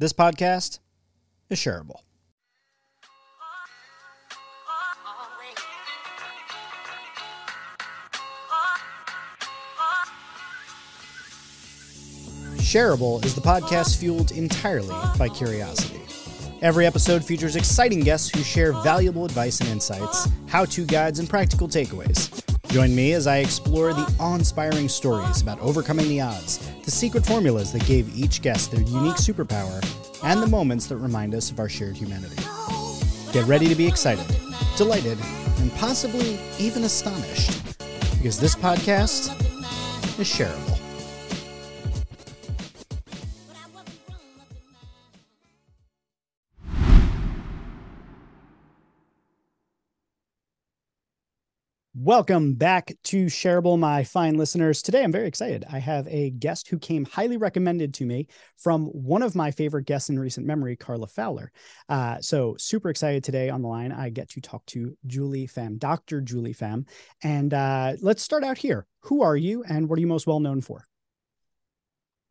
This podcast is shareable. Shareable is the podcast fueled entirely by curiosity. Every episode features exciting guests who share valuable advice and insights, how to guides, and practical takeaways. Join me as I explore the awe inspiring stories about overcoming the odds, the secret formulas that gave each guest their unique superpower, and the moments that remind us of our shared humanity. Get ready to be excited, delighted, and possibly even astonished, because this podcast is shareable. Welcome back to Shareable, my fine listeners. Today I'm very excited. I have a guest who came highly recommended to me from one of my favorite guests in recent memory, Carla Fowler. Uh, so, super excited today on the line. I get to talk to Julie Pham, Dr. Julie Pham. And uh, let's start out here. Who are you and what are you most well known for?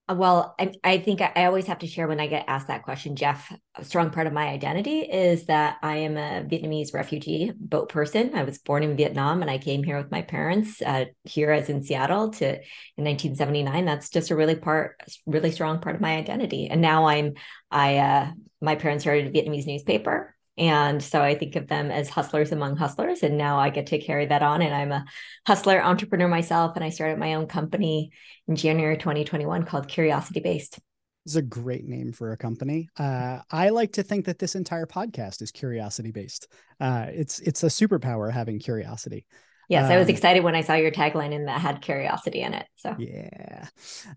Uh, well, I, I think I, always have to share when I get asked that question, Jeff. A strong part of my identity is that I am a Vietnamese refugee boat person. I was born in Vietnam and I came here with my parents uh, here as in Seattle to in 1979. That's just a really part, really strong part of my identity. And now I'm, I, uh, my parents started a Vietnamese newspaper and so I think of them as hustlers among hustlers. And now I get to carry that on. And I'm a hustler entrepreneur myself. And I started my own company in January 2021 called Curiosity Based. Is a great name for a company. Uh, I like to think that this entire podcast is curiosity based. Uh, it's it's a superpower having curiosity. Yes, um, I was um, excited when I saw your tagline and that had curiosity in it. So yeah.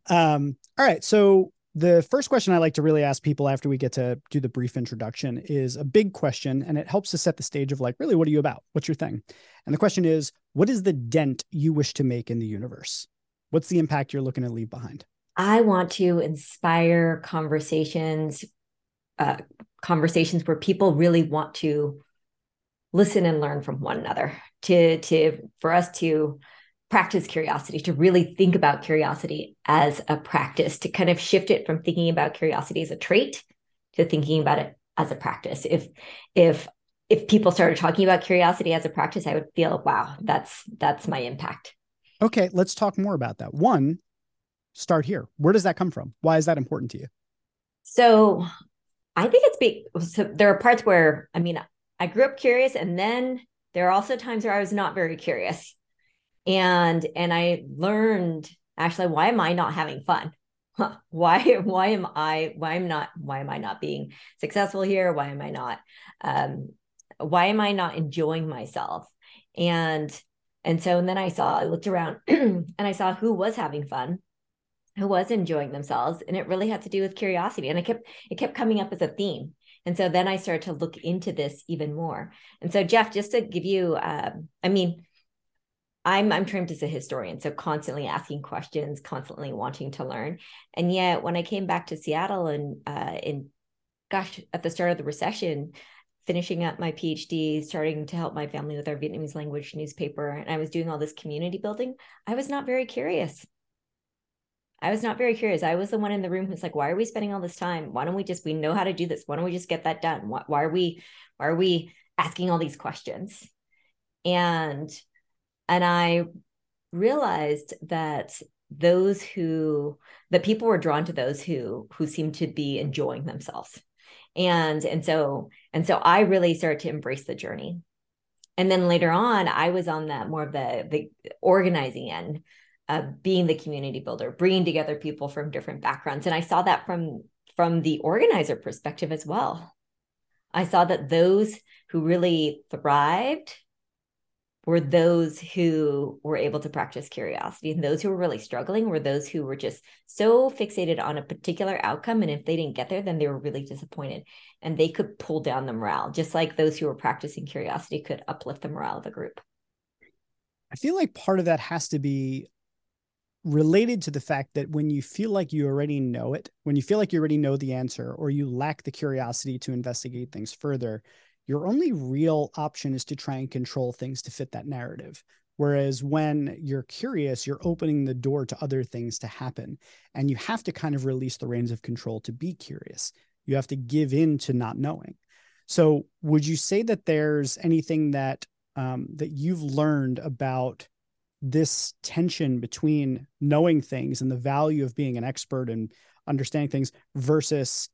Um, all right. So the first question I like to really ask people after we get to do the brief introduction is a big question, and it helps to set the stage of like, really, what are you about? What's your thing? And the question is, what is the dent you wish to make in the universe? What's the impact you're looking to leave behind? I want to inspire conversations, uh, conversations where people really want to listen and learn from one another. To to for us to practice curiosity, to really think about curiosity as a practice, to kind of shift it from thinking about curiosity as a trait to thinking about it as a practice. If if if people started talking about curiosity as a practice, I would feel, wow, that's that's my impact. Okay, let's talk more about that. One, start here. Where does that come from? Why is that important to you? So I think it's big. So there are parts where, I mean, I grew up curious, and then there are also times where I was not very curious and and i learned actually why am i not having fun? Why why am i why am not why am i not being successful here? Why am i not um why am i not enjoying myself? And and so and then i saw i looked around and i saw who was having fun who was enjoying themselves and it really had to do with curiosity. And it kept it kept coming up as a theme. And so then i started to look into this even more. And so jeff just to give you um, i mean I'm I'm trained as a historian, so constantly asking questions, constantly wanting to learn. And yet, when I came back to Seattle and uh, in gosh, at the start of the recession, finishing up my PhD, starting to help my family with our Vietnamese language newspaper, and I was doing all this community building, I was not very curious. I was not very curious. I was the one in the room who's like, "Why are we spending all this time? Why don't we just we know how to do this? Why don't we just get that done? Why, why are we why are we asking all these questions?" And and I realized that those who that people were drawn to those who who seemed to be enjoying themselves. And and so and so i really started to embrace the journey. And then later on i was on that more of the the organizing end uh, being the community builder bringing together people from different backgrounds. And i saw that from from the organizer perspective as well. I saw that those who really thrived were those who were able to practice curiosity and those who were really struggling were those who were just so fixated on a particular outcome and if they didn't get there then they were really disappointed and they could pull down the morale just like those who were practicing curiosity could uplift the morale of a group. I feel like part of that has to be related to the fact that when you feel like you already know it when you feel like you already know the answer or you lack the curiosity to investigate things further your only real option is to try and control things to fit that narrative. Whereas when you're curious, you're opening the door to other things to happen. And you have to kind of release the reins of control to be curious. you have to give in to not knowing so would you say that there's anything that um, that you've learned about this tension between knowing things and the value of being an expert and understanding things versus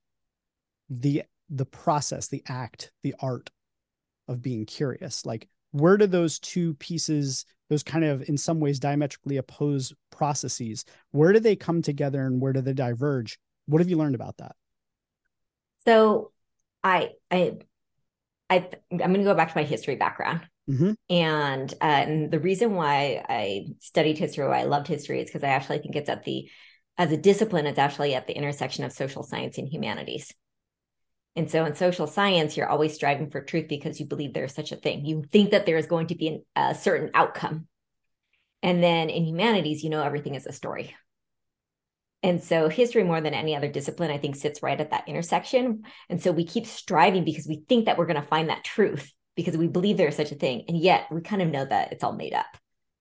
the the process the act the art of being curious like where do those two pieces those kind of in some ways diametrically opposed processes where do they come together and where do they diverge what have you learned about that so i i i i'm going to go back to my history background Mm-hmm. And, uh, and the reason why I studied history, why I loved history, is because I actually think it's at the, as a discipline, it's actually at the intersection of social science and humanities. And so in social science, you're always striving for truth because you believe there's such a thing. You think that there is going to be an, a certain outcome. And then in humanities, you know, everything is a story. And so history, more than any other discipline, I think sits right at that intersection. And so we keep striving because we think that we're going to find that truth because we believe there's such a thing. And yet we kind of know that it's all made up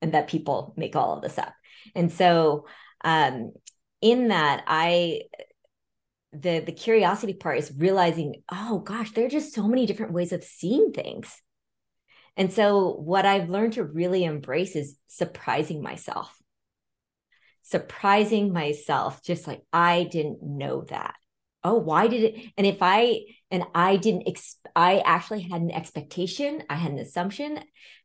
and that people make all of this up. And so um, in that, I the the curiosity part is realizing, oh gosh, there are just so many different ways of seeing things. And so what I've learned to really embrace is surprising myself. Surprising myself, just like I didn't know that oh why did it and if i and i didn't ex- i actually had an expectation i had an assumption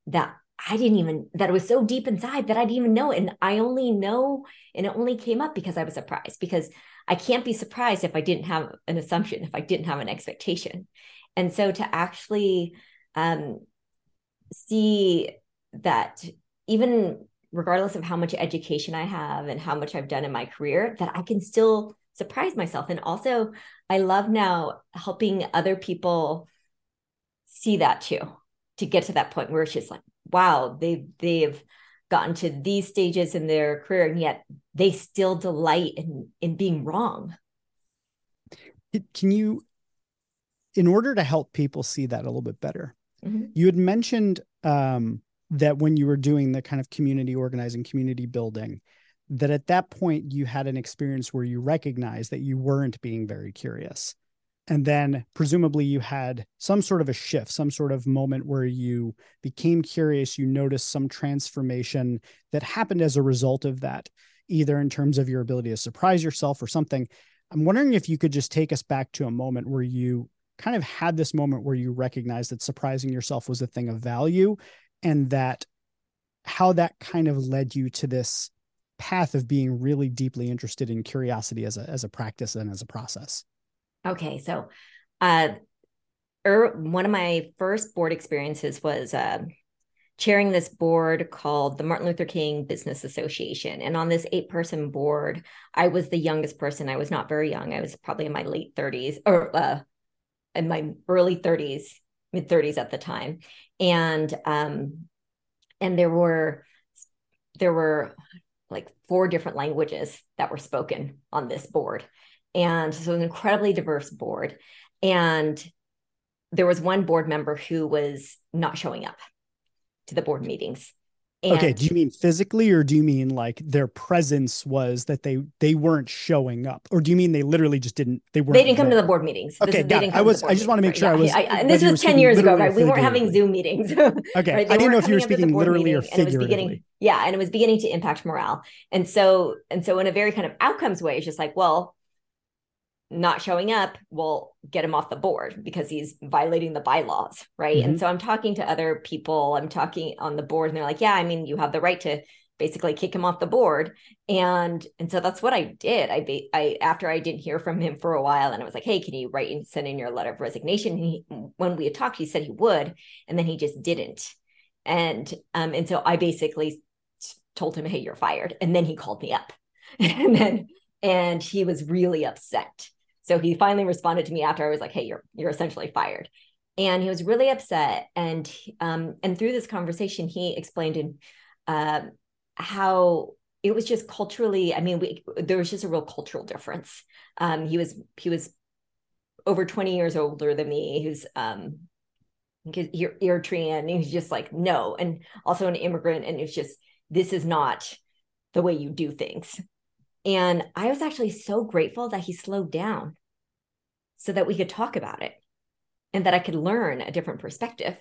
that i didn't even that it was so deep inside that i didn't even know it and i only know and it only came up because i was surprised because i can't be surprised if i didn't have an assumption if i didn't have an expectation and so to actually um, see that even regardless of how much education i have and how much i've done in my career that i can still surprise myself. And also, I love now helping other people see that too, to get to that point where it's just like, wow, they they've gotten to these stages in their career, and yet they still delight in in being wrong. Can you, in order to help people see that a little bit better, mm-hmm. you had mentioned um, that when you were doing the kind of community organizing, community building, that at that point you had an experience where you recognized that you weren't being very curious. And then presumably you had some sort of a shift, some sort of moment where you became curious, you noticed some transformation that happened as a result of that, either in terms of your ability to surprise yourself or something. I'm wondering if you could just take us back to a moment where you kind of had this moment where you recognized that surprising yourself was a thing of value and that how that kind of led you to this path of being really deeply interested in curiosity as a as a practice and as a process? Okay, so uh, er, one of my first board experiences was uh, chairing this board called the Martin Luther King Business Association. And on this eight person board, I was the youngest person. I was not very young. I was probably in my late 30s or uh, in my early 30s, mid 30s at the time. And um, and there were there were like four different languages that were spoken on this board. And so an incredibly diverse board. And there was one board member who was not showing up to the board meetings. And okay, do you mean physically or do you mean like their presence was that they they weren't showing up or do you mean they literally just didn't they weren't They didn't come there? to the board meetings. Okay, got it. I was I just want to make sure right, I was yeah, I, this was 10 years ago, right? We weren't having Zoom meetings. okay. right? I didn't know if you were speaking literally or figuratively. yeah, and it was beginning to impact morale. And so and so in a very kind of outcomes way it's just like, well, not showing up will get him off the board because he's violating the bylaws right? Mm-hmm. and so i'm talking to other people i'm talking on the board and they're like yeah i mean you have the right to basically kick him off the board. And and so that's what i did. I be, i after i didn't hear from him for a while and i was like hey can you write and send in your letter of resignation? And he, when we had talked he said he would and then he just didn't. And um and so i basically told him hey you're fired. And then he called me up. And then and he was really upset so he finally responded to me after I was like, "Hey, you're you're essentially fired." And he was really upset. And um, and through this conversation, he explained in uh, how it was just culturally. I mean, we, there was just a real cultural difference. Um, he was he was over 20 years older than me. Who's um, Eritrean. He was just like, no, and also an immigrant. And it's just this is not the way you do things. And I was actually so grateful that he slowed down so that we could talk about it and that I could learn a different perspective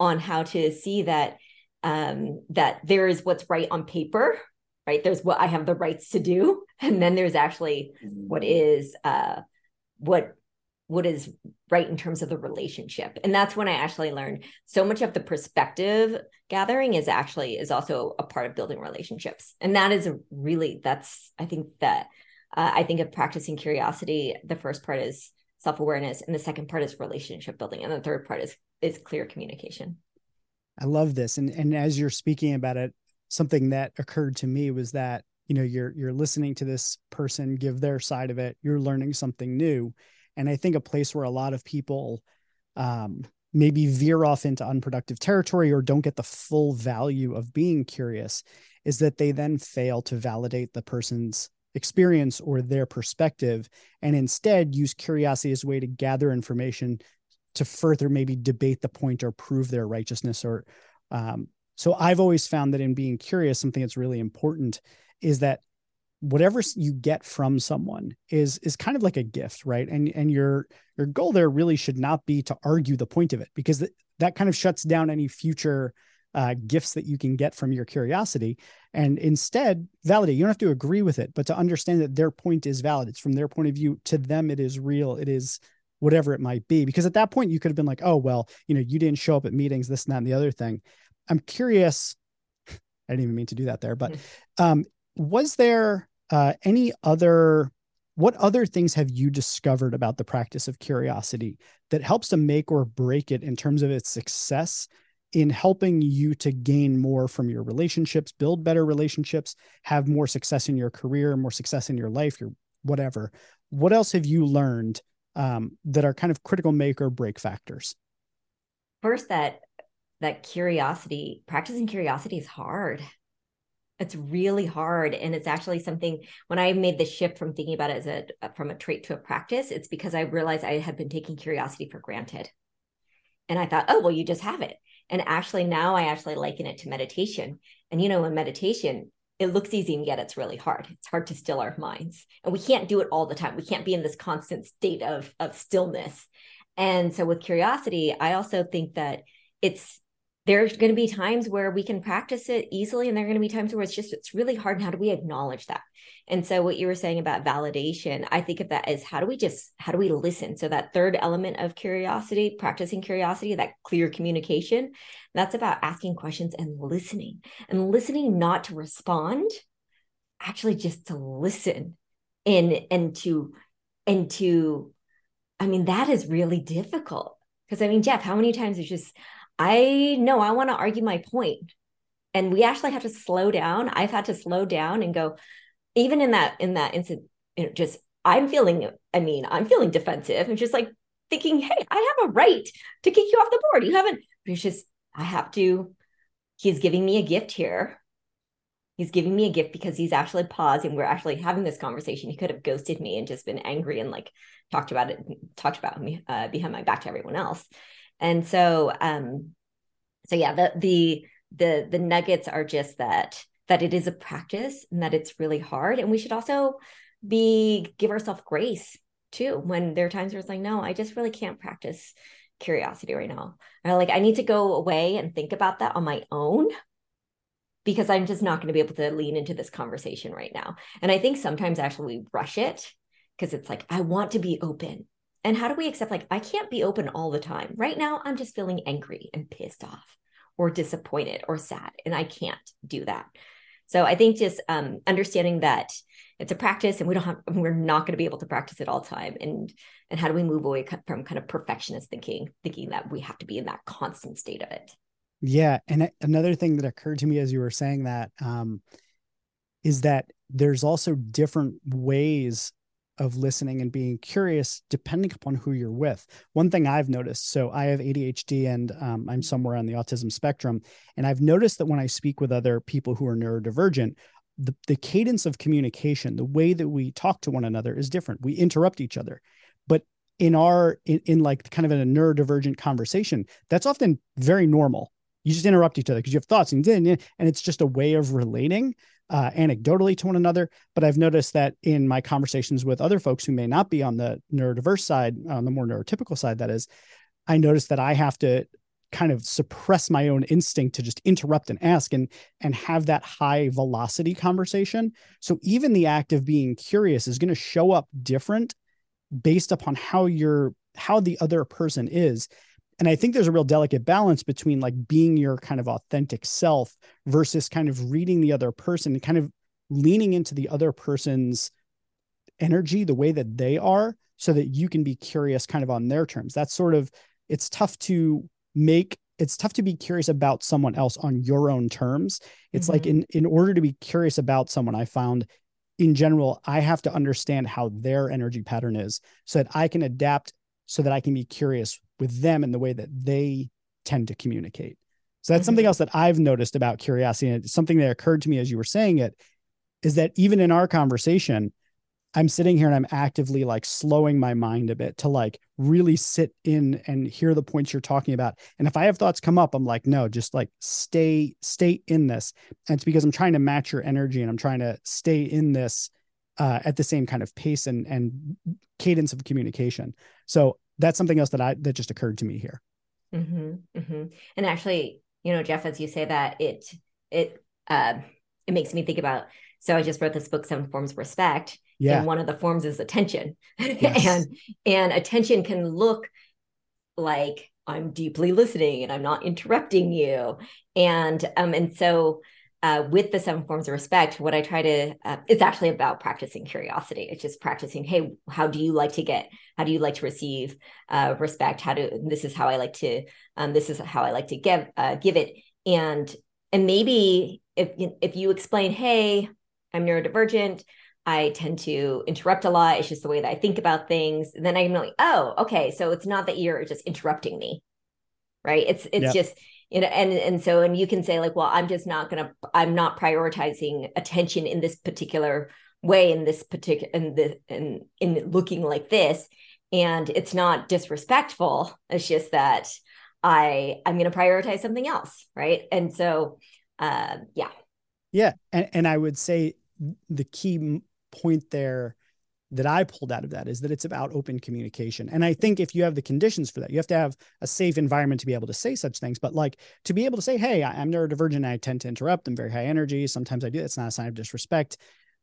on how to see that um, that there is what's right on paper, right? There's what I have the rights to do, and then there's actually what is uh, what what is right in terms of the relationship. And that's when i actually learned so much of the perspective gathering is actually is also a part of building relationships. And that is really that's i think that uh, i think of practicing curiosity the first part is self-awareness and the second part is relationship building and the third part is is clear communication. I love this. And and as you're speaking about it something that occurred to me was that you know you're you're listening to this person give their side of it. You're learning something new and i think a place where a lot of people um, maybe veer off into unproductive territory or don't get the full value of being curious is that they then fail to validate the person's experience or their perspective and instead use curiosity as a way to gather information to further maybe debate the point or prove their righteousness or um, so i've always found that in being curious something that's really important is that whatever you get from someone is is kind of like a gift right? And and your your goal there really should not be to argue the point of it because th- that kind of shuts down any future uh, gifts that you can get from your curiosity. And instead validate you don't have to agree with it but to understand that their point is valid. It's from their point of view. To them it is real. It is whatever it might be. Because at that point you could have been like oh well you know you didn't show up at meetings this and that and the other thing. I'm curious i didn't even mean to do that there but um, was there uh, any other what other things have you discovered about the practice of curiosity that helps to make or break it in terms of its success in helping you to gain more from your relationships, build better relationships, have more success in your career, more success in your life, your whatever. What else have you learned um, that are kind of critical make or break factors? First, that that curiosity, practicing curiosity is hard. It's really hard, and it's actually something. When I made the shift from thinking about it as a uh, from a trait to a practice, it's because I realized I had been taking curiosity for granted, and I thought, oh well, you just have it and actually, now I actually liken it to meditation. And, you know, in meditation, it looks easy and yet it's really hard. It's hard to still our minds. And we can't do it all the time. We can't be in this constant state of, of stillness. And so with curiosity, I also think that it's there's going to be times where we can practice it easily and there are going to be times where it's just it's really hard and how do we acknowledge that. And so what you were saying about validation i think of that as how do we just how do we listen? So that third element of curiosity practicing curiosity that clear communication that's about asking questions and listening. And listening not to respond actually just to listen and and to and to i mean that is really difficult. Because i mean jeff how many times it's just I know I want to argue my point. And we actually have to slow down. I've had to slow down and go, even in that, in that instant, you know, just I'm feeling, I mean, I'm feeling defensive and just like thinking, hey, I have a right to kick you off the board. You haven't, it's just, I have to, he's giving me a gift here. He's giving me a gift because he's actually paused and we're actually having this conversation. He could have ghosted me and just been angry and like talked about it, talked about me uh, behind my back to everyone else. And so um so yeah, the the the the nuggets are just that that it is a practice and that it's really hard and we should also be give ourselves grace too when there are times where it's like no, I just really can't practice curiosity right now. Or like I need to go away and think about that on my own because I'm just not going to be able to lean into this conversation right now. And I think sometimes actually we rush it because it's like, I want to be open. And how do we accept, like, I can't be open all the time. Right now, I'm just feeling angry and pissed off or disappointed or sad, and I can't do that. So I think just um, understanding that it's a practice and we don't have, we're not going to be able to practice it all the time. And, and how do we move away from kind of perfectionist thinking, thinking that we have to be in that constant state of it? Yeah. And another thing that occurred to me as you were saying that um, is that there's also different ways of listening and being curious depending upon who you're with. One thing i've noticed so i have adhd and um, i'm somewhere on the autism spectrum and i've noticed that when i speak with other people who are neurodivergent the, the cadence of communication the way that we talk to one another is different. We interrupt each other. But in our in, in like kind of in a neurodivergent conversation that's often very normal. You just interrupt each other because you have thoughts and then and it's just a way of relating uh, anecdotally to one another, but I've noticed that in my conversations with other folks who may not be on the neurodiverse side, on the more neurotypical side, that is, I notice that I have to kind of suppress my own instinct to just interrupt and ask and and have that high velocity conversation. So even the act of being curious is going to show up different based upon how you're how the other person is and i think there's a real delicate balance between like being your kind of authentic self versus kind of reading the other person and kind of leaning into the other person's energy the way that they are so that you can be curious kind of on their terms that's sort of it's tough to make it's tough to be curious about someone else on your own terms it's mm-hmm. like in in order to be curious about someone i found in general i have to understand how their energy pattern is so that i can adapt so that i can be curious with them in the way that they tend to communicate so that's mm-hmm. something else that i've noticed about curiosity and it's something that occurred to me as you were saying it is that even in our conversation I'm sitting here and I'm actively like slowing my mind a bit to like really sit in and hear the points you're talking about. And if I have thoughts come up, I'm like, no, just like stay, stay in this. And it's because I'm trying to match your energy and I'm trying to stay in this uh, at the same kind of pace and and cadence of communication. So that's something else that I that just occurred to me here. Mm-hmm, mm-hmm. And actually, you know, Jeff, as you say that, it it uh, it makes me think about. So I just wrote this book, Seven Forms of Respect, yeah. and one of the forms is attention yes. and and attention can look like i'm deeply listening and i'm not interrupting you and um and so uh, with the seven forms of respect, what I try to, uh, it's actually about practicing curiosity. It's just practicing, hey, how do you like to get, how do you like to receive uh, respect? How do, this is how I like to, um, this is how I like to give, uh, give it. And, and maybe if, if you explain, hey, I'm neurodivergent, I tend to interrupt a lot. It's just the way that I think about things. And then I'm like, oh, okay. So it's not that you're just interrupting me. Right. It's it's yep. just, you know, and and so and you can say, like, well, I'm just not gonna, I'm not prioritizing attention in this particular way, in this particular in the in in looking like this. And it's not disrespectful. It's just that I I'm gonna prioritize something else. Right. And so uh yeah. Yeah. And and I would say the key point there that I pulled out of that is that it's about open communication. And I think if you have the conditions for that, you have to have a safe environment to be able to say such things. But like to be able to say, hey, I'm neurodivergent, I tend to interrupt, I'm very high energy. Sometimes I do. It's not a sign of disrespect.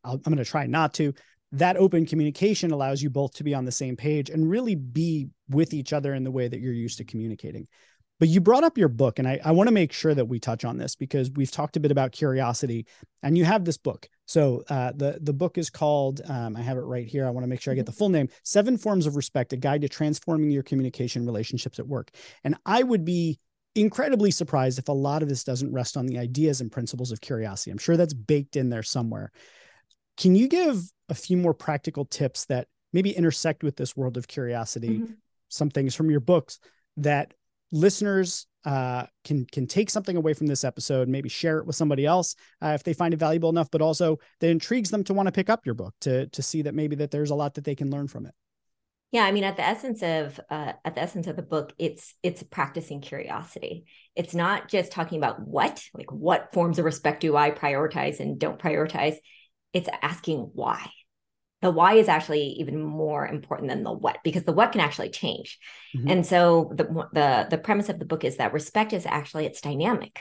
i am going to try not to. That open communication allows you both to be on the same page and really be with each other in the way that you're used to communicating. But you brought up your book, and I, I want to make sure that we touch on this because we've talked a bit about curiosity, and you have this book. So uh, the the book is called um, I have it right here. I want to make sure I get mm-hmm. the full name: Seven Forms of Respect: A Guide to Transforming Your Communication Relationships at Work. And I would be incredibly surprised if a lot of this doesn't rest on the ideas and principles of curiosity. I'm sure that's baked in there somewhere. Can you give a few more practical tips that maybe intersect with this world of curiosity? Mm-hmm. Some things from your books that listeners uh, can can take something away from this episode, maybe share it with somebody else uh, if they find it valuable enough, but also that intrigues them to want to pick up your book to to see that maybe that there's a lot that they can learn from it. Yeah, I mean, at the essence of uh, at the essence of the book, it's it's practicing curiosity. It's not just talking about what, like what forms of respect do I prioritize and don't prioritize. It's asking why the why is actually even more important than the what because the what can actually change mm-hmm. and so the, the the premise of the book is that respect is actually it's dynamic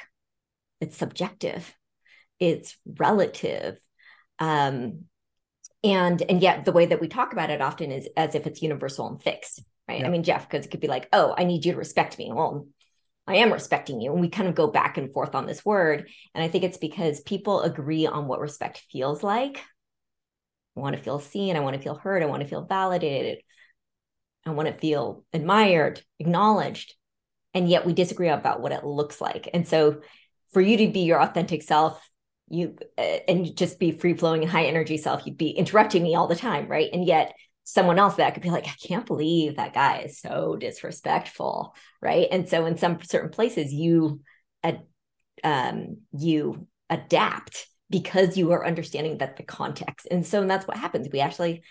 it's subjective it's relative um and and yet the way that we talk about it often is as if it's universal and fixed right yeah. i mean jeff because it could be like oh i need you to respect me well I am respecting you. And we kind of go back and forth on this word. And I think it's because people agree on what respect feels like, I want to feel seen. I want to feel heard. I want to feel validated. I want to feel admired, acknowledged. And yet we disagree about what it looks like. And so for you to be your authentic self, you uh, and just be free flowing high energy self, you'd be interrupting me all the time. Right. And yet someone else that could be like, I can't believe that guy is so disrespectful. Right. And so in some certain places, you, ad, um, you adapt because you are understanding that the context. And so and that's what happens. We actually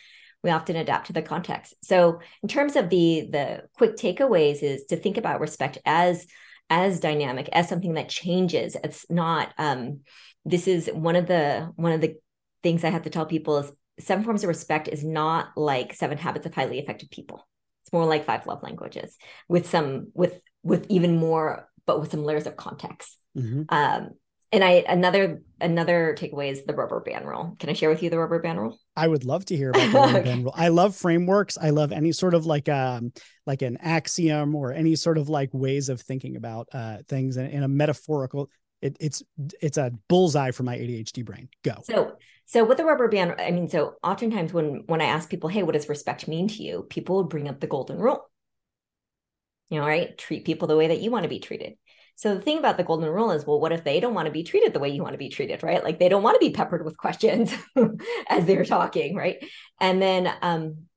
we often adapt to the context. So in terms of the the quick takeaways is to think about respect as as dynamic as something that changes. It's not um this is one of the one of the things i have to tell people is seven forms of respect is not like seven habits of highly effective people. It's more like five love languages with some with with even more but with some layers of context. Mm-hmm. um and I another another takeaway is the rubber band rule. Can I share with you the rubber band rule? I would love to hear about the rubber okay. band rule. I love frameworks. I love any sort of like um like an axiom or any sort of like ways of thinking about uh things in, in a metaphorical. It, it's it's a bullseye for my ADHD brain. Go. So so with the rubber band, I mean, so oftentimes when when I ask people, hey, what does respect mean to you? People would bring up the golden rule. You know, right? Treat people the way that you want to be treated. So the thing about the golden rule is, well, what if they don't want to be treated the way you want to be treated, right? Like they don't want to be peppered with questions as they're talking, right? And then, um,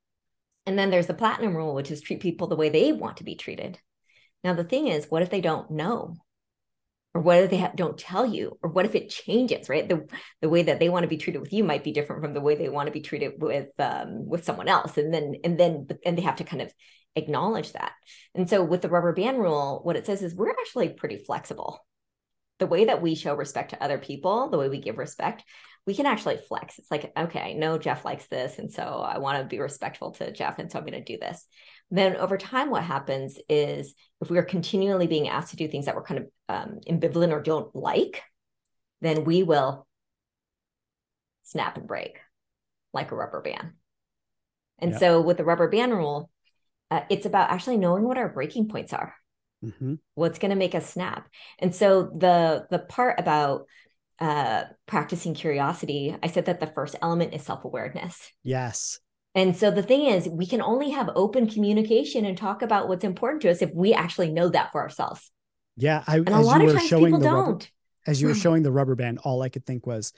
and then there's the platinum rule, which is treat people the way they want to be treated. Now the thing is, what if they don't know? Or what if they don't tell you? Or what if it changes, right? The the way that they want to be treated with you might be different from the way they want to be treated with um, with someone else, and then and then and they have to kind of acknowledge that. And so with the rubber band rule, what it says is we're actually pretty flexible. The way that we show respect to other people, the way we give respect, we can actually flex. It's like, okay, I know Jeff likes this. And so I want to be respectful to Jeff. And so I'm going to do this. Then over time, what happens is if we are continually being asked to do things that we're kind of um, ambivalent or don't like, then we will snap and break like a rubber band. And yeah. so with the rubber band rule, uh, it's about actually knowing what our breaking points are. Mm-hmm. what's going to make us snap. And so the the part about uh practicing curiosity i said that the first element is self-awareness. Yes. And so the thing is we can only have open communication and talk about what's important to us if we actually know that for ourselves. Yeah I, and a lot of times people don't rubber, as you were showing the rubber band all i could think was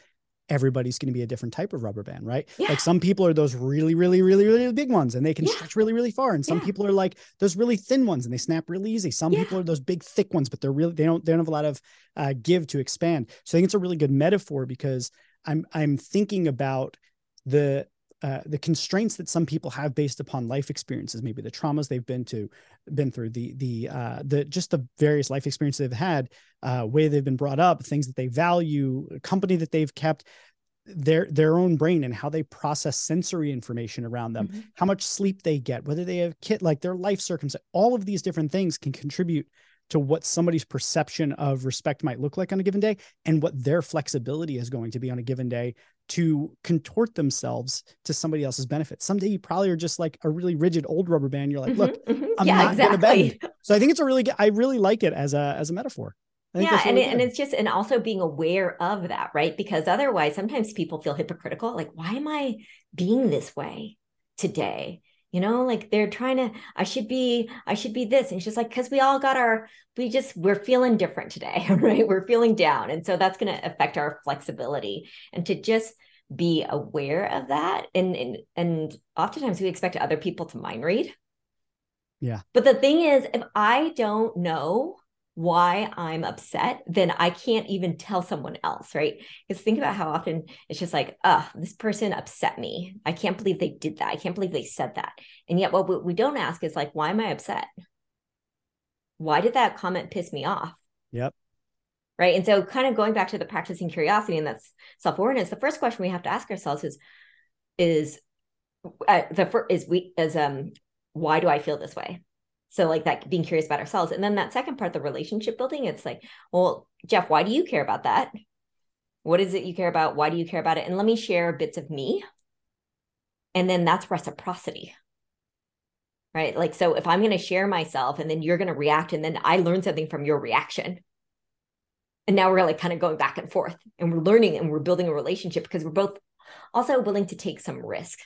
everybody's going to be a different type of rubber band, right? Yeah. Like some people are those really, really, really, really big ones and they can yeah. stretch really, really far. And some yeah. people are like those really thin ones and they snap really easy. Some people are those big, thick ones, but they're really, they don't, they don't have a lot of uh, give to expand. So I think it's a really good metaphor because I'm, I'm thinking about the, uh, the constraints that some people have based upon life experiences, maybe the traumas they've been to, been through, the the uh, the just the various life experiences they've had, uh, way they've been brought up, things that they value, company that they've kept, their their own brain and how they process sensory information around them, mm-hmm. how much sleep they get, whether they have kid like their life circumstance, all of these different things can contribute to what somebody's perception of respect might look like on a given day and what their flexibility is going to be on a given day to contort themselves to somebody else's benefit. Someday you probably are just like a really rigid old rubber band. You're like, mm-hmm, look, mm-hmm. I'm yeah, not exactly. going to bend. So I think it's a really, I really like it as a, as a metaphor. Yeah. Really and, it, and it's just, and also being aware of that, right? Because otherwise sometimes people feel hypocritical. Like, why am I being this way today? You know like they're trying to i should be i should be this and she's like because we all got our we just we're feeling different today right? We're feeling down and so that's going to affect our flexibility and to just be aware of that and and and oftentimes we expect other people to mind read. Yeah. But the thing is if i don't know why I'm upset, then I can't even tell someone else, right? Because think about how often it's just like, oh, this person upset me. I can't believe they did that. I can't believe they said that. And yet, what we don't ask is like, why am I upset? Why did that comment piss me off? Yep. Right. And so, kind of going back to the practicing curiosity and that's self awareness, the first question we have to ask ourselves is, is, uh, the first is we, is, um, why do I feel this way? So like that being curious about ourselves. And then that second part, the relationship building, it's like, well, Jeff, why do you care about that? What is it you care about? Why do you care about it? And let me share bits of me. And then that's reciprocity. Right. Like, so if I'm going to share myself and then you're going to react, and then I learn something from your reaction. And now we're like kind of going back and forth and we're learning and we're building a relationship because we're both also willing to take some risk.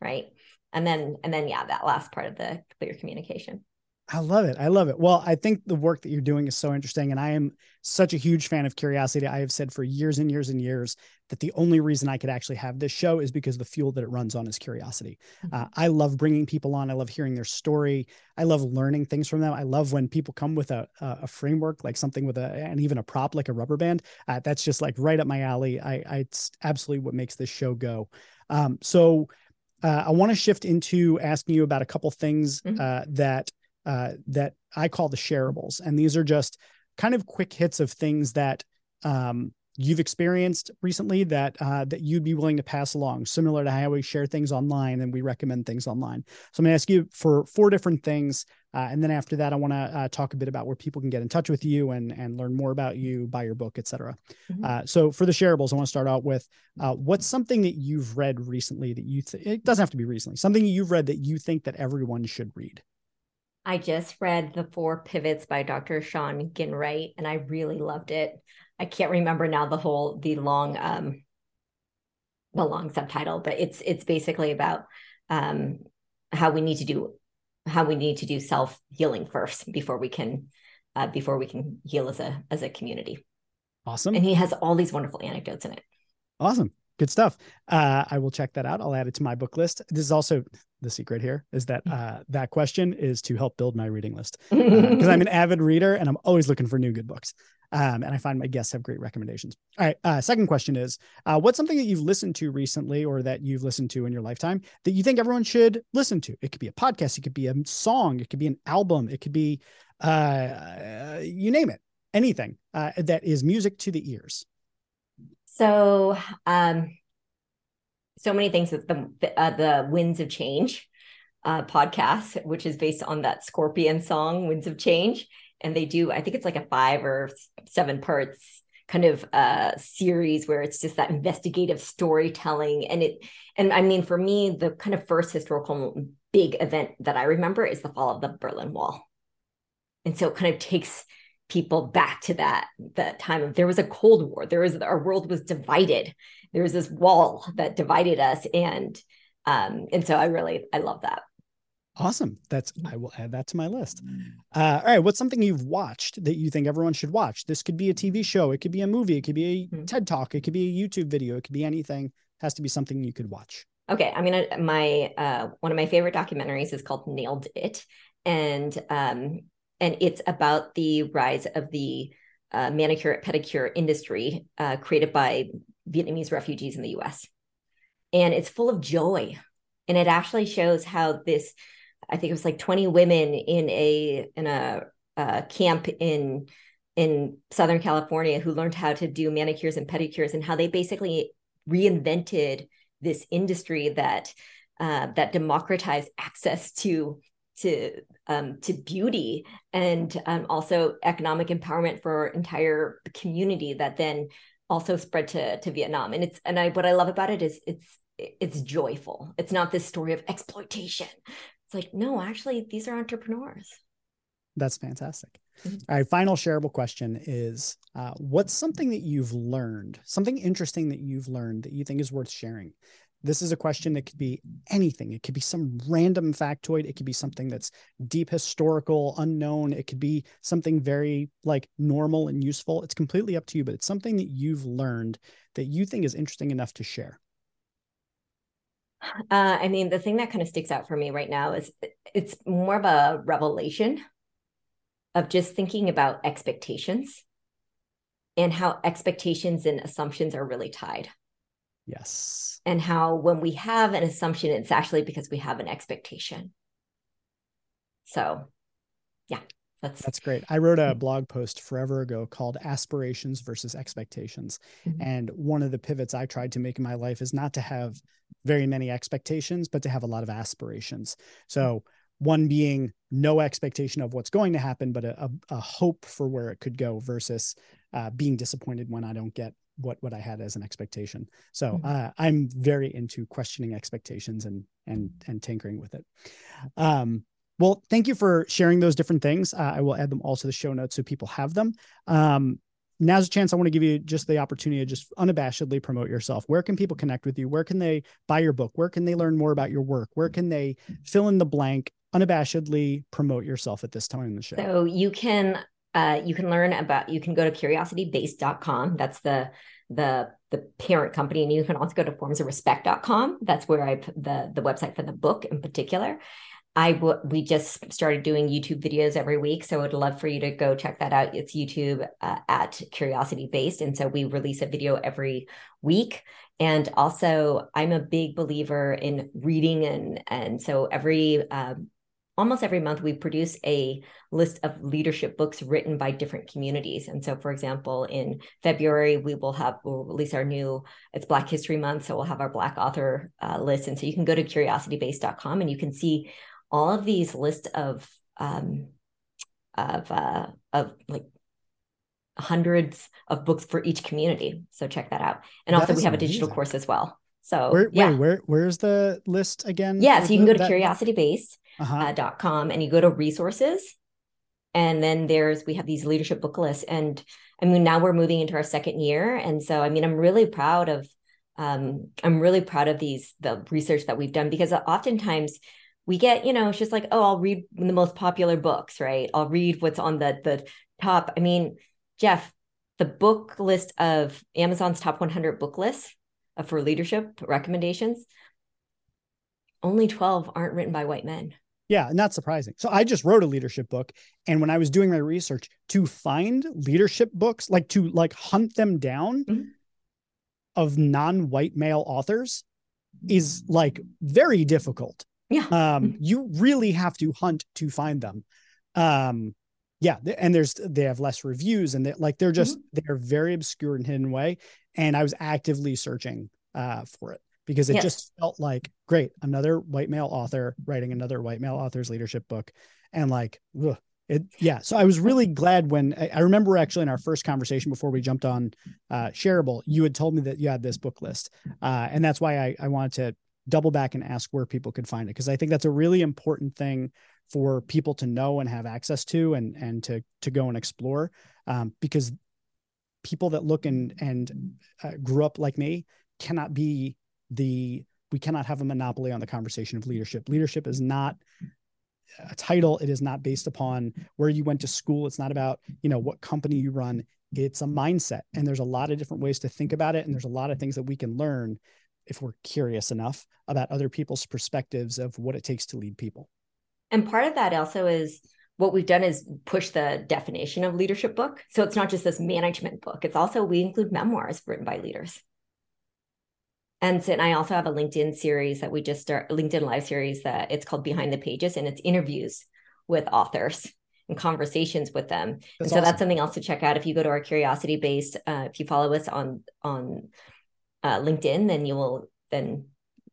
Right. And then, and then, yeah, that last part of the clear communication. I love it. I love it. Well, I think the work that you're doing is so interesting. And I am such a huge fan of curiosity. I have said for years and years and years that the only reason I could actually have this show is because the fuel that it runs on is curiosity. Mm-hmm. Uh, I love bringing people on. I love hearing their story. I love learning things from them. I love when people come with a, a framework, like something with a, and even a prop like a rubber band. Uh, that's just like right up my alley. I, I it's absolutely what makes this show go. Um, so uh, I want to shift into asking you about a couple things mm-hmm. uh, that uh, that I call the shareables. And these are just kind of quick hits of things that um, you've experienced recently that uh, that you'd be willing to pass along, similar to how we share things online and we recommend things online. So I'm going to ask you for four different things, uh, and then after that, I want to uh, talk a bit about where people can get in touch with you and and learn more about you, buy your book, etc. Mm-hmm. Uh, so for the shareables, I want to start out with uh, what's something that you've read recently that you th- it doesn't have to be recently, something you've read that you think that everyone should read. I just read The Four Pivots by Dr. Shawn Ginwright, and I really loved it. I can't remember now the whole the long um the long subtitle, but it's it's basically about um how we need to do how we need to do self healing first before we can uh, before we can heal as a as a community. Awesome. And he has all these wonderful anecdotes in it. Awesome. Good stuff. Uh, I will check that out. I'll add it to my book list. This is also the secret here is that mm. uh, that question is to help build my reading list because uh, I'm an avid reader and I'm always looking for new good books. Um, and I find my guests have great recommendations. All right. Uh, second question is uh, what's something that you've listened to recently or that you've listened to in your lifetime that you think everyone should listen to? It could be a podcast, it could be a song, it could be an album, it could be, uh, you name it, anything uh, that is music to the ears. So, um, so many things with the uh, the Winds of Change uh, podcast, which is based on that Scorpion song, Winds of Change. And they do i think it's like a five or seven parts kind of uh series where it's just that investigative storytelling. And it and i mean for me the kind of first historical big event that i remember is the fall of the berlin wall. And so it kind of takes people back to that that time of there was a cold war there was our world was divided there was this wall that divided us and um and so i really i love that Awesome. That's I will add that to my list. Uh, all right. What's something you've watched that you think everyone should watch? This could be a TV show. It could be a movie. It could be a mm-hmm. TED talk. It could be a YouTube video. It could be anything. It has to be something you could watch. Okay. I mean, my uh, one of my favorite documentaries is called Nailed It, and um, and it's about the rise of the uh, manicure pedicure industry uh, created by Vietnamese refugees in the U.S. And it's full of joy, and it actually shows how this I think it was like 20 women in a in a, a camp in in Southern California who learned how to do manicures and pedicures and how they basically reinvented this industry that uh, that democratized access to to um, to beauty and um, also economic empowerment for entire community that then also spread to to Vietnam. And it's and I what I love about it is it's it's joyful. It's not this story of exploitation it's like, no, actually, these are entrepreneurs. That's fantastic. Mm-hmm. All right. Final shareable question is uh, what's something that you've learned, something interesting that you've learned that you think is worth sharing? This is a question that could be anything. It could be some random factoid. It could be something that's deep historical, unknown. It could be something very like normal and useful. It's completely up to you, but it's something that you've learned that you think is interesting enough to share. Uh, I mean, the thing that kind of sticks out for me right now is it's more of a revelation of just thinking about expectations and how expectations and assumptions are really tied. Yes. And how when we have an assumption, it's actually because we have an expectation. So, yeah. That's that's great. I wrote a blog post forever ago called Aspirations versus Expectations. Mm-hmm. And one of the pivots I tried to make in my life is not to have very many expectations, but to have a lot of aspirations. So one being no expectation of what's going to happen, but a, a, a hope for where it could go versus uh, being disappointed when I don't get what what I had as an expectation. So mm-hmm. uh, I'm very into questioning expectations and and and tinkering with it. Um, well, thank you for sharing those different things. Uh, I will add them all to the show notes so people have them. Um, now's a chance I want to give you just the opportunity to just unabashedly promote yourself. Where can people connect with you? Where can they buy your book? Where can they learn more about your work? Where can they fill in the blank? Unabashedly promote yourself at this time in the show. So you can uh, you can learn about you can go to curiositybased.com That's the the the parent company. And you can also go to formsofrespect.com that's where i put the the website for the book in particular. I w- we just started doing YouTube videos every week, so I would love for you to go check that out. It's YouTube uh, at Curiosity Based, and so we release a video every week. And also, I'm a big believer in reading, and and so every um, almost every month we produce a list of leadership books written by different communities and so for example in february we will have we'll release our new it's black history month so we'll have our black author uh, list and so you can go to curiositybased.com and you can see all of these lists of um, of uh, of like hundreds of books for each community so check that out and also we have amazing. a digital course as well so where, yeah. wait, where where's the list again? Yeah, so you can go to that... uh-huh. uh, and you go to resources. And then there's we have these leadership book lists. And I mean, now we're moving into our second year. And so I mean, I'm really proud of um, I'm really proud of these the research that we've done because oftentimes we get, you know, it's just like, oh, I'll read the most popular books, right? I'll read what's on the the top. I mean, Jeff, the book list of Amazon's top 100 book lists for leadership recommendations, only 12 aren't written by white men. Yeah, not surprising. So I just wrote a leadership book and when I was doing my research to find leadership books, like to like hunt them down mm-hmm. of non-white male authors is like very difficult. Yeah. Um you really have to hunt to find them. Um yeah, and there's they have less reviews and they like they're just mm-hmm. they're very obscure and hidden way and I was actively searching uh, for it because it yes. just felt like great another white male author writing another white male author's leadership book. And like ugh, it yeah. So i was really glad when I, I, remember actually in our first conversation before we jumped on uh shareable you had told me that you had this book list. Uh and that's why i i wanted to double back and ask where people could find it because i think that's a really important thing for people to know and have access to and and to to go and explore. Um, because people that look and and uh, grew up like me cannot be the we cannot have a monopoly on the conversation of leadership. Leadership is not a title. It is not based upon where you went to school. It's not about you know what company you run. It's a mindset. And there's a lot of different ways to think about it. And there's a lot of things that we can learn if we're curious enough about other people's perspectives of what it takes to lead people. And part of that also is what we've done is push the definition of leadership book. So it's not just this management book. It's also we include memoirs written by leaders. And and I also have a LinkedIn series that we just start LinkedIn live series that it's called Behind the Pages and it's interviews with authors and conversations with them. That's and so awesome. that's something else to check out. If you go to our CuriosityBased, uh, if you follow us on on uh, LinkedIn, then you will then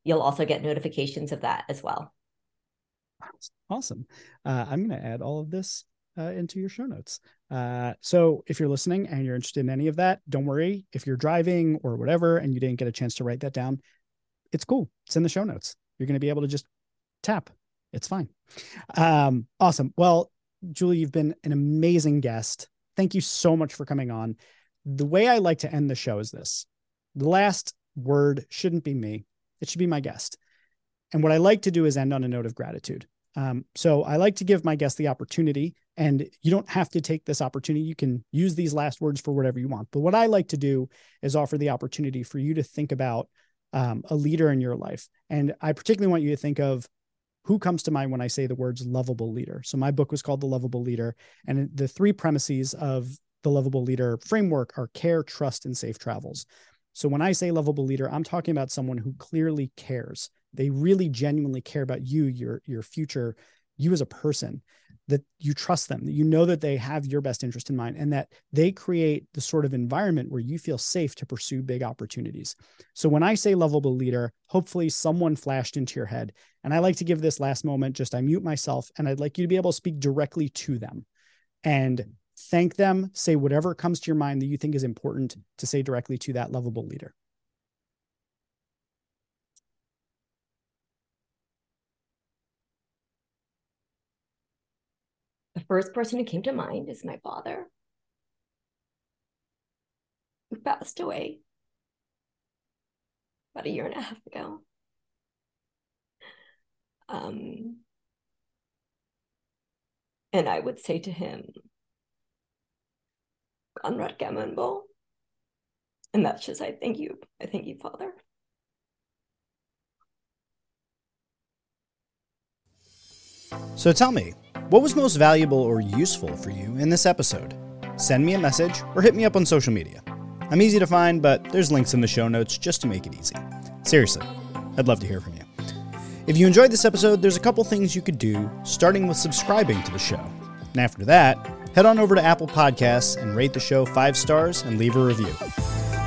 you'll also get notifications of that as well. Awesome. Uh, I'm going to add all of this uh, into your show notes. Uh, so if you're listening and you're interested in any of that, don't worry. If you're driving or whatever and you didn't get a chance to write that down, it's cool. It's in the show notes. You're going to be able to just tap. It's fine. Um, awesome. Well, Julie, you've been an amazing guest. Thank you so much for coming on. The way I like to end the show is this the last word shouldn't be me, it should be my guest. And what I like to do is end on a note of gratitude. Um, so I like to give my guests the opportunity, and you don't have to take this opportunity. You can use these last words for whatever you want. But what I like to do is offer the opportunity for you to think about um, a leader in your life. And I particularly want you to think of who comes to mind when I say the words lovable leader. So my book was called The Lovable Leader. And the three premises of the lovable leader framework are care, trust, and safe travels. So when I say lovable leader, I'm talking about someone who clearly cares they really genuinely care about you your your future you as a person that you trust them that you know that they have your best interest in mind and that they create the sort of environment where you feel safe to pursue big opportunities. So when i say lovable leader hopefully someone flashed into your head. And i like to give this last moment just i mute myself and i'd like you to be able to speak directly to them and thank them say whatever comes to your mind that you think is important to say directly to that lovable leader first person who came to mind is my father, who passed away about a year and a half ago. Um, and I would say to him, Conrad Gammonbo. And that's just, I thank you. I thank you, Father. So tell me, what was most valuable or useful for you in this episode? Send me a message or hit me up on social media. I'm easy to find, but there's links in the show notes just to make it easy. Seriously, I'd love to hear from you. If you enjoyed this episode, there's a couple things you could do, starting with subscribing to the show. And after that, head on over to Apple Podcasts and rate the show five stars and leave a review.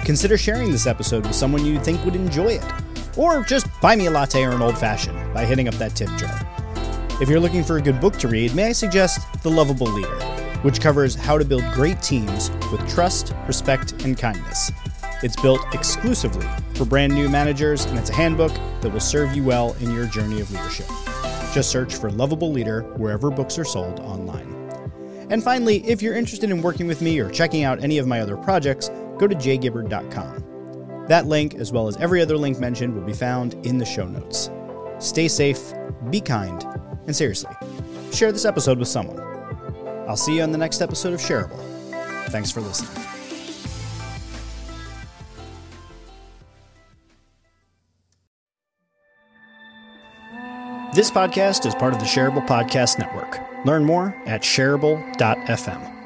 Consider sharing this episode with someone you think would enjoy it. Or just buy me a latte or an old fashioned by hitting up that tip jar. If you're looking for a good book to read, may I suggest The Lovable Leader, which covers how to build great teams with trust, respect, and kindness. It's built exclusively for brand new managers, and it's a handbook that will serve you well in your journey of leadership. Just search for Lovable Leader wherever books are sold online. And finally, if you're interested in working with me or checking out any of my other projects, go to jgibbard.com. That link, as well as every other link mentioned, will be found in the show notes. Stay safe, be kind, and seriously, share this episode with someone. I'll see you on the next episode of Shareable. Thanks for listening. This podcast is part of the Shareable Podcast Network. Learn more at shareable.fm.